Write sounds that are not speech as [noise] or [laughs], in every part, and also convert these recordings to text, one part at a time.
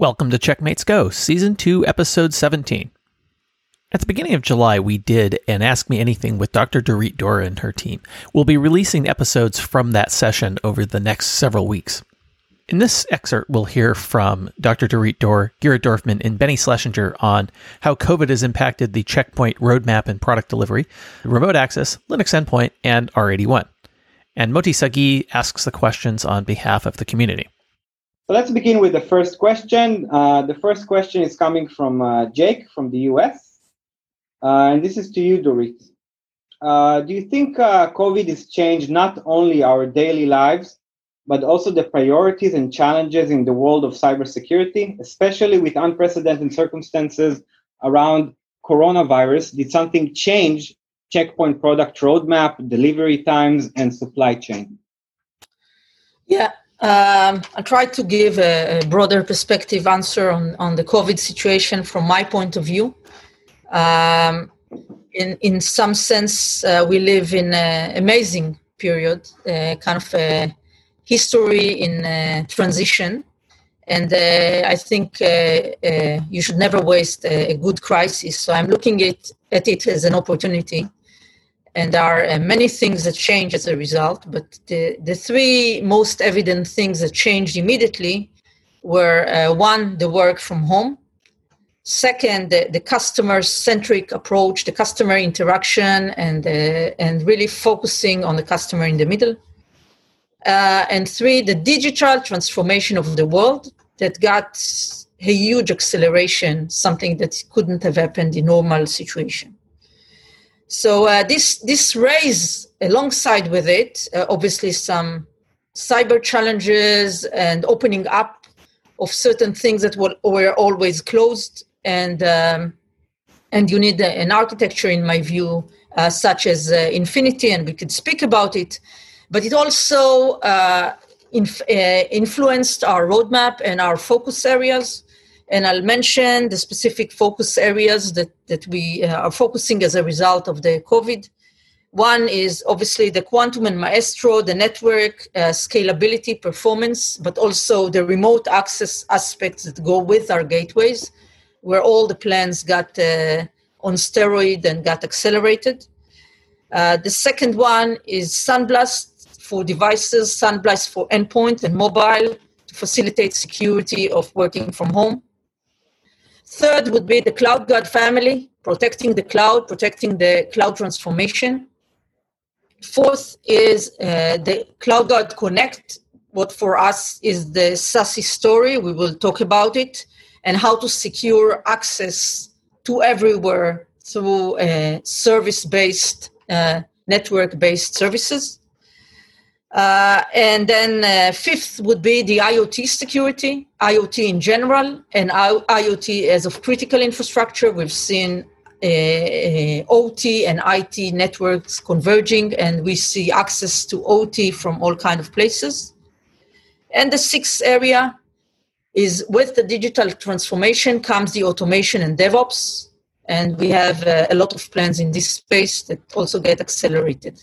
Welcome to Checkmates Go, Season 2, Episode 17. At the beginning of July, we did an Ask Me Anything with Dr. Dorit Dor and her team. We'll be releasing episodes from that session over the next several weeks. In this excerpt, we'll hear from Dr. Dorit Dor, Gera Dorfman, and Benny Schlesinger on how COVID has impacted the Check Point roadmap and product delivery, remote access, Linux endpoint, and R81. And Moti Sagi asks the questions on behalf of the community. So let's begin with the first question. Uh, the first question is coming from uh, Jake from the US. Uh, and this is to you, Dorit. Uh, do you think uh, COVID has changed not only our daily lives, but also the priorities and challenges in the world of cybersecurity, especially with unprecedented circumstances around coronavirus? Did something change Check Point product roadmap, delivery times, and supply chain? Yeah, um, I'll try to give a, a, broader perspective answer on, on the COVID situation from my point of view. Um, in, in some sense, uh, we live in an amazing period, uh, kind of a history in uh, transition. And uh, I think uh, uh, you should never waste a, a, good crisis. So I'm looking at, at it as an opportunity and there are uh, many things that change as a result but the, the three most evident things that changed immediately were uh, one the work from home. Second the, the customer centric approach the customer interaction and uh, and really focusing on the customer in the middle. Uh, and three the digital transformation of the world that got a huge acceleration something that couldn't have happened in normal situation so uh, this this raised alongside with it, uh, obviously some cyber challenges and opening up of certain things that were, were always closed, and um, and you need an architecture, in my view, uh, such as uh, Infinity, and we could speak about it. But it also uh, inf- uh, influenced our roadmap and our focus areas and I'll mention the specific focus areas that, that we uh, are focusing as a result of the COVID. One is obviously the Quantum and Maestro, the network, uh, scalability, performance, but also the remote access aspects that go with our gateways, where all the plans got uh, on steroid and got accelerated. Uh, the second one is SandBlast for devices, SandBlast for endpoint and mobile to facilitate security of working from home. Third would be the Cloud CloudGuard family, protecting the cloud, protecting the cloud transformation. Fourth is uh, the CloudGuard Connect, what for us is the SASE story. We will talk about it and how to secure access to everywhere through uh, service based, uh, network based services. Uh, and then uh, fifth would be the IoT security, IoT in general, and I- IoT as of critical infrastructure. We've seen uh, uh OT and IT networks converging, and we see access to OT from all kind of places. And the sixth area is with the digital transformation comes the automation and DevOps, and we have uh, a lot of plans in this space that also get accelerated.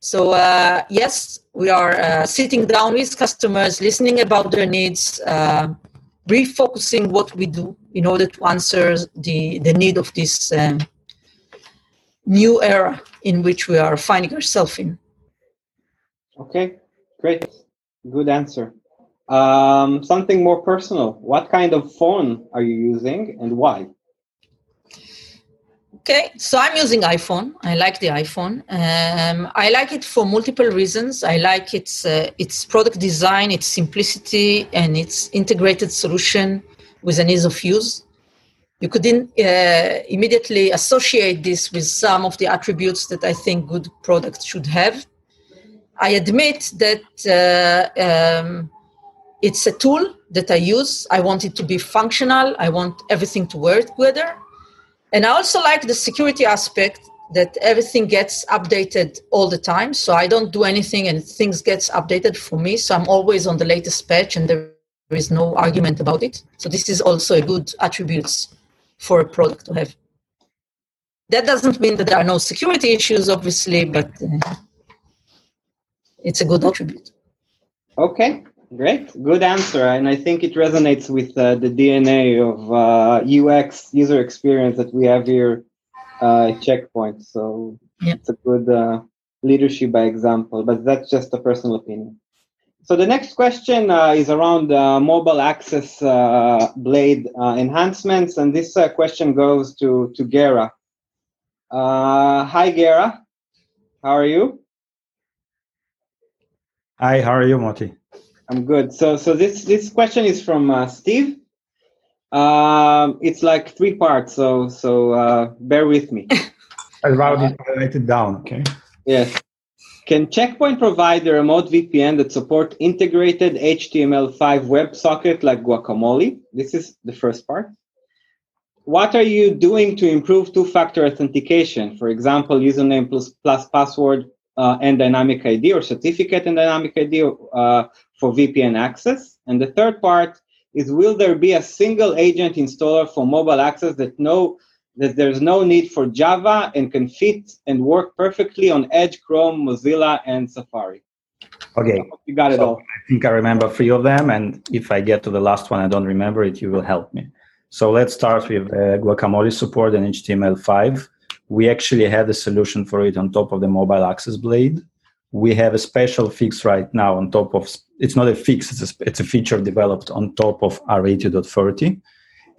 So uh, yes, we are uh, sitting down with customers, listening about their needs, uh, refocusing what we do in order to answer the, the need of this um, new era in which we are finding ourselves in. Okay, great. Good answer. Um, something more personal. What kind of phone are you using and why? Okay, so I'm using iPhone. I like the iPhone. Um, I like it for multiple reasons. I like its uh, its product design, its simplicity, and its integrated solution with an ease of use. You could in, uh, immediately associate this with some of the attributes that I think good products should have. I admit that uh, um, it's a tool that I use. I want it to be functional. I want everything to work together and I also like the security aspect that everything gets updated all the time. So I don't do anything and things gets updated for me. So I'm always on the latest patch and there is no argument about it. So this is also a good attributes for a product to have. That doesn't mean that there are no security issues, obviously, but uh, it's a good attribute. Okay, Great, good answer, and I think it resonates with uh, the DNA of uh, UX user experience that we have here uh, at Check Point. So Yeah. it's a good uh, leadership by example, but that's just a personal opinion. So the next question uh, is around uh, mobile access uh, blade uh, enhancements, and this uh, question goes to to Gera. Uh, hi, Gera. How are you? Hi, how are you, Moti? I'm good. So, so this this question is from uh, Steve. Um, it's like three parts. So, so uh, bear with me. I wrote it, I write it down, okay? Yes. Can Check Point provide a remote VPN that support integrated HTML5 WebSocket like Guacamole? This is the first part. What are you doing to improve two-factor authentication? For example, username plus, plus password uh, and dynamic ID or certificate and dynamic ID uh, for VPN access. And the third part is will there be a single agent installer for mobile access that know that there's no need for Java and can fit and work perfectly on Edge, Chrome, Mozilla, and Safari. Okay, You got it So- all. I think I remember three of them, and if I get to the last one, I don't remember it, you will help me. So let's start with uh, Guacamole support and HTML5. We actually have a solution for it on top of the mobile access blade. We have a special fix right now on top of, it's not a fix, it's a, it's a feature developed on top of R80.30.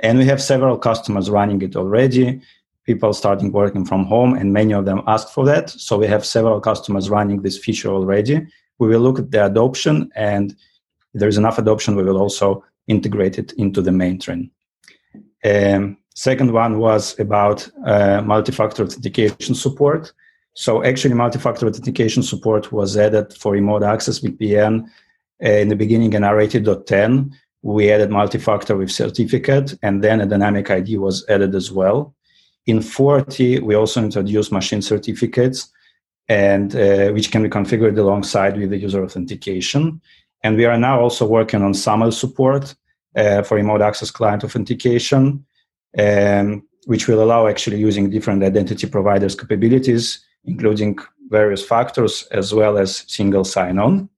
And we have several customers running it already, people starting working from home, and many of them ask for that. So we have several customers running this feature already. We will look at the adoption, and if there's enough adoption, we will also integrate it into the main train. Um, second one was about uh, multi-factor authentication support. So actually, multi-factor authentication support was added for remote access VPN in the beginning in R80.10. We added multi-factor with certificate, and then a dynamic ID was added as well. In 40, we also introduced machine certificates, and uh, which can be configured alongside with the user authentication. And we are now also working on SAML support uh, for remote access client authentication, um, which will allow actually using different identity providers capabilities, including various factors as well as single sign-on.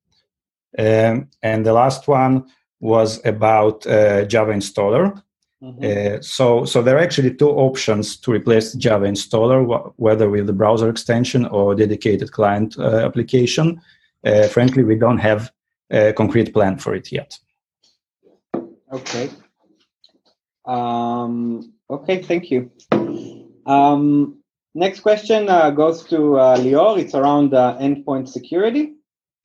Um, and the last one was about uh, Java installer. Mhm. Uh, so, so there are actually two options to replace Java installer, wh- whether with the browser extension or dedicated client uh, application. Uh, frankly, we don't have a concrete plan for it yet. Okay. Um, okay, thank you. Um, next question uh, goes to uh, Lior. It's around uh, endpoint security.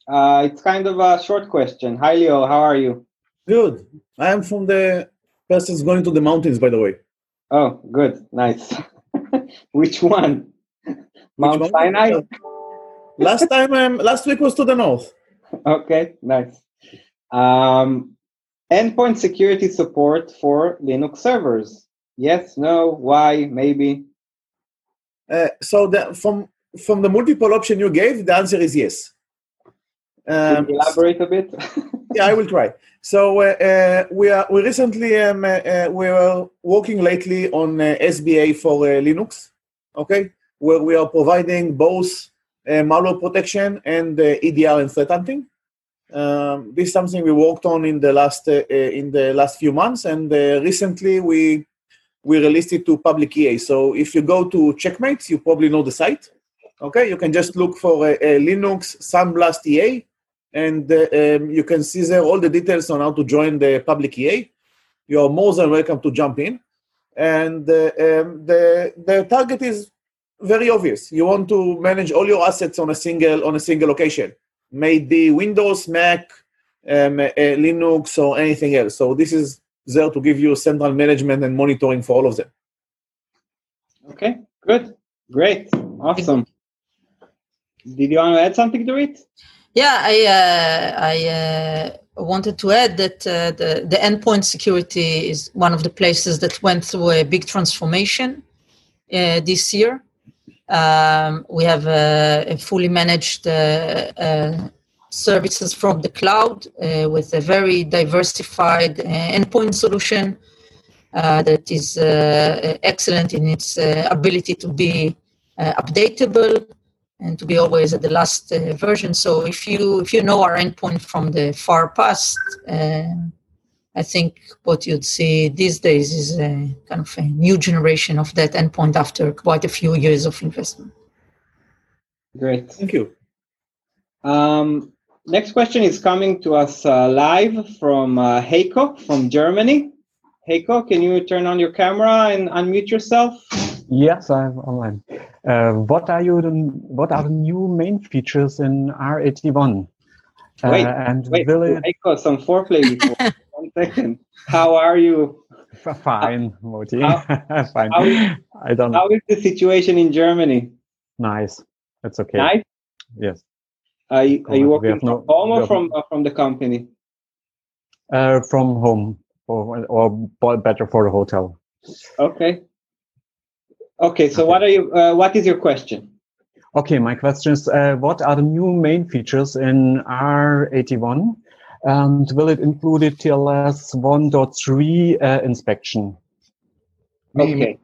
Uh, it's kind of a short question. Hi, Lior. How are you? Good. I am from the persons going to the mountains, by the way. Oh, good. Nice. [laughs] Which one? Mount one? Sinai? Last time, um, last week was to the north. Okay, nice. Um, endpoint security support for Linux servers. Yes, no, why, maybe. Uh, so the, from from the multiple option you gave, the answer is yes. Can Um, you elaborate a bit? [laughs] yeah, I will try. So uh, uh, we are we recently um, uh, uh, we are working lately on uh, SBA for uh, Linux, okay, where we are providing both uh, malware protection and uh, EDR and threat hunting. Um, this is something we worked on in the last in the last few months, and uh, recently we we released it to public EA. So if you go to Checkmate, you probably know the site. Okay, you can just look for Linux SandBlast EA, and uh, um, you can see there all the details on how to join the public EA. You are more than welcome to jump in. And uh, um, the the target is very obvious. You want to manage all your assets on a single on a single location, maybe Windows, Mac, um, uh, Linux, or anything else. So this is there to give you central management and monitoring for all of them. okay, good, great, awesome. Did you want to add something to it? Yeah, I uh, I uh, wanted to add that uh, the the endpoint security is one of the places that went through a big transformation uh, this year. Um, we have uh, a fully managed uh, services from the cloud with a very diversified endpoint solution that is excellent in its ability to be updatable, and to be always at the last uh, version. So if you if you know our endpoint from the far past, uh, I think what you'd see these days is a kind of a new generation of that endpoint after quite a few years of investment. Great. Thank you. Um, next question is coming to us uh, live from uh, Heiko from Germany. Heiko, can you turn on your camera and unmute yourself? Yes, I'm online. Uh, what are you? The, what are the new main features in R81? Uh, wait, and wait, will it... Heiko, some foreplay before. [laughs] One second. How are you? Fine, Moti. [laughs] Fine. How is, I don't. Know. How is the situation in Germany? Nice. That's okay. Nice. Yes. Are you, are you working from no, home or from uh, from the company? Uh, from home, or, or better for the hotel. Okay. Okay. So, okay. what are you? Uh, what is your question? Okay, my question is: uh, What are the new main features in R81, and will it include the TLS 1.3 uh, inspection? Okay.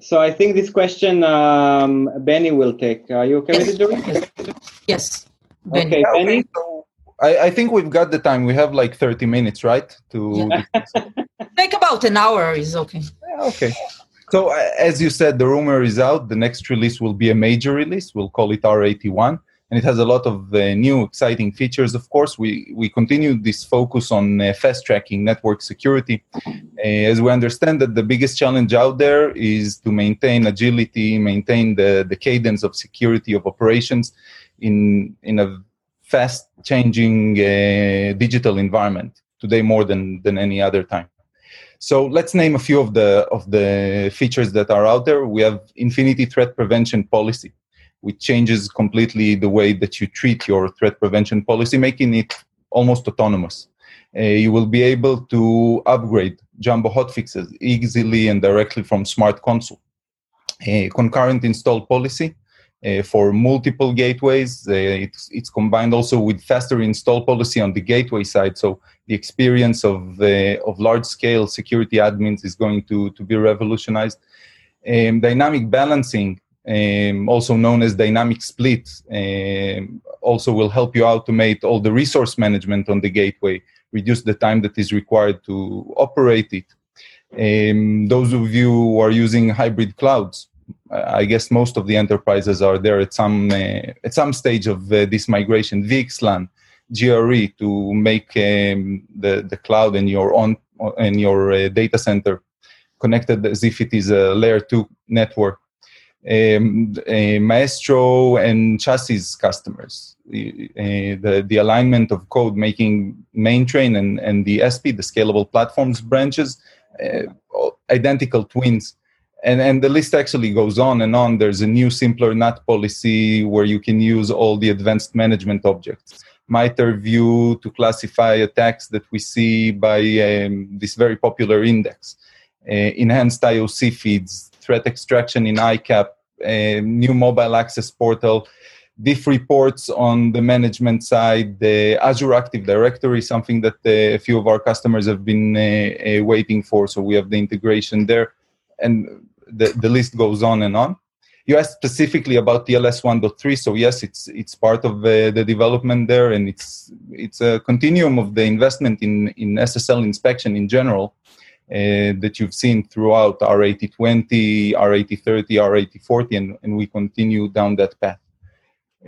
So I think this question um, Benny will take. Are you okay yes. with it, Yes. Benny. Okay, yeah, Benny. Okay. So I, I, think we've got the time. We have like 30 minutes, right? To yeah. [laughs] take about an hour is okay. Yeah, okay. So as you said, the rumor is out. The next release will be a major release. We'll call it R81 and it has a lot of uh, new exciting features. Of course, we, we continue this focus on uh, fast tracking network security, uh, as we understand that the biggest challenge out there is to maintain agility, maintain the, the cadence of security of operations in, in a fast changing uh, digital environment today more than, than any other time. So let's name a few of the of the features that are out there. We have Infinity Threat Prevention Policy which changes completely the way that you treat your threat prevention policy, making it almost autonomous. Uh, you will be able to upgrade Jumbo hotfixes easily and directly from Smart Console. A concurrent install policy uh, for multiple gateways. Uh, it's, it's, combined also with faster install policy on the gateway side. So the experience of, uh, of large scale security admins is going to, to be revolutionized. Um, dynamic balancing um, also known as dynamic split, um, also will help you automate all the resource management on the gateway, reduce the time that is required to operate it. Um, those of you who are using hybrid clouds, I guess most of the enterprises are there at some uh, at some stage of uh, this migration. VXLAN, GRE to make um, the the cloud and your on and your uh, data center connected as if it is a layer two network um, Maestro and chassis customers. Uh, the, the alignment of code making main train and, and the SP, the scalable platforms branches, uh, identical twins. And, and the list actually goes on and on. There's a new, simpler NAT policy where you can use all the advanced management objects. MITRE view to classify attacks that we see by um, this very popular index. Uh, enhanced IOC feeds, threat extraction in ICAP, a new mobile access portal, diff reports on the management side, the Azure Active Directory, something that uh, a few of our customers have been uh, uh, waiting for. So we have the integration there, and the, the list goes on and on. You asked specifically about TLS 1.3, so yes, it's it's part of uh, the development there, and it's it's a continuum of the investment in in SSL inspection in general. Uh, that you've seen throughout R8020, R8030, R8040, and, and we continue down that path.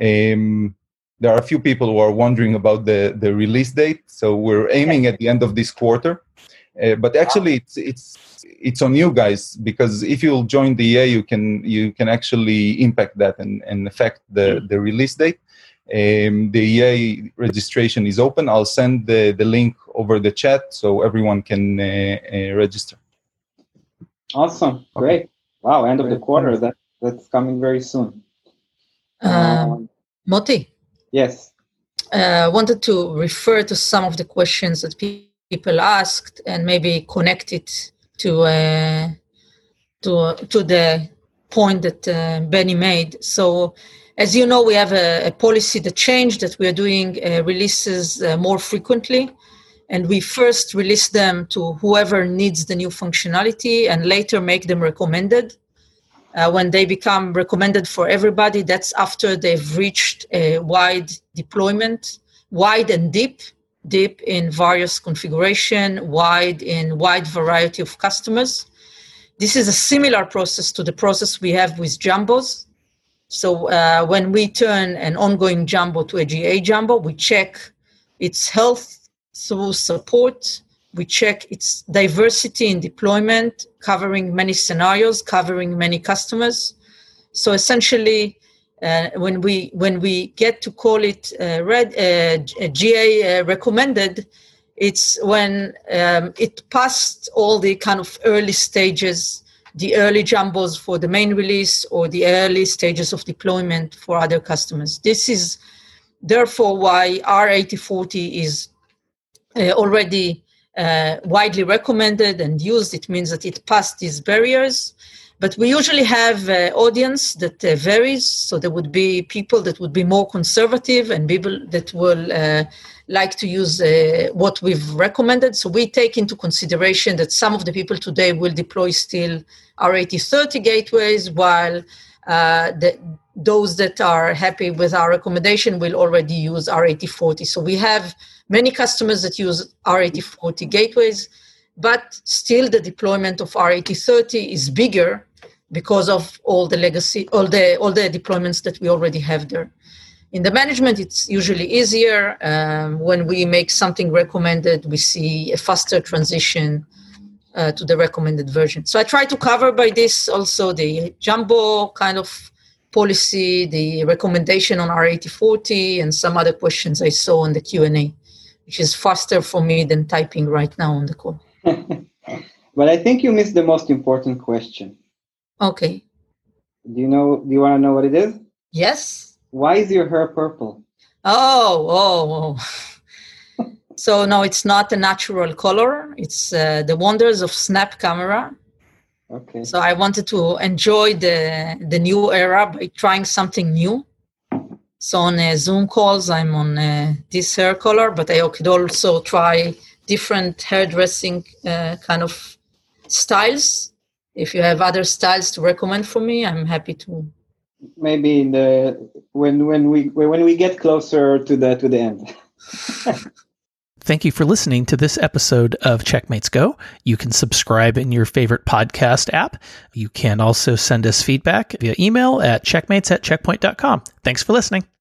Um, there are a few people who are wondering about the, the release date. So we're aiming at the end of this quarter. Uh, but actually, it's, it's, it's on you guys because if you'll join the EA, you can, you can actually impact that and, and affect the, the release date. Um, the EA registration is open. I'll send the, the link over the chat so everyone can uh, uh, register. Awesome. Great. Wow. End of the quarter. That That's coming very soon. Um, um, Moti? Yes. I uh, wanted to refer to some of the questions that people asked and maybe connect it to uh, to to the point that uh, Benny made. So as you know, we have a, a policy that changed that we are doing uh, releases uh, more frequently. And we first release them to whoever needs the new functionality and later make them recommended. Uh, when they become recommended for everybody, that's after they've reached a wide deployment, wide and deep, deep in various configuration, wide in wide variety of customers. This is a similar process to the process we have with jumbos. So uh, when we turn an ongoing jumbo to a GA jumbo, we check its health through support, we check its diversity in deployment, covering many scenarios, covering many customers. So essentially, uh, when we when we get to call it uh, red uh, GA uh, recommended, it's when um, it passed all the kind of early stages, the early jumbos for the main release or the early stages of deployment for other customers. This is therefore why R8040 is uh, already uh, widely recommended and used. It means that it passed these barriers. But we usually have uh, audience that uh, varies. So there would be people that would be more conservative and people that will uh, like to use uh, what we've recommended. So we take into consideration that some of the people today will deploy still R8030 gateways, while uh, the, those that are happy with our recommendation will already use R8040. So we have many customers that use R8040 gateways, but still the deployment of R8030 is bigger because of all the legacy, all the all the deployments that we already have there. In the management, it's usually easier. Um, when we make something recommended, we see a faster transition uh, to the recommended version. So I try to cover by this also the jumbo kind of policy, the recommendation on R8040, and some other questions I saw in the Q&A, which is faster for me than typing right now on the call. [laughs] but I think you missed the most important question. Okay. Do you know? Do you want to know what it is? Yes. Why is your hair purple? Oh, oh, oh. [laughs] so no, it's not a natural color. It's uh, the wonders of Snap camera. Okay. So I wanted to enjoy the the new era by trying something new. So on uh, Zoom calls, I'm on uh, this hair color, but I could also try different hairdressing uh, kind of styles if you have other styles to recommend for me, I'm happy to. Maybe in the when when we when we get closer to the to the end. [laughs] Thank you for listening to this episode of Checkmates Go. You can subscribe in your favorite podcast app. You can also send us feedback via email at checkmates at checkpoint.com. Thanks for listening.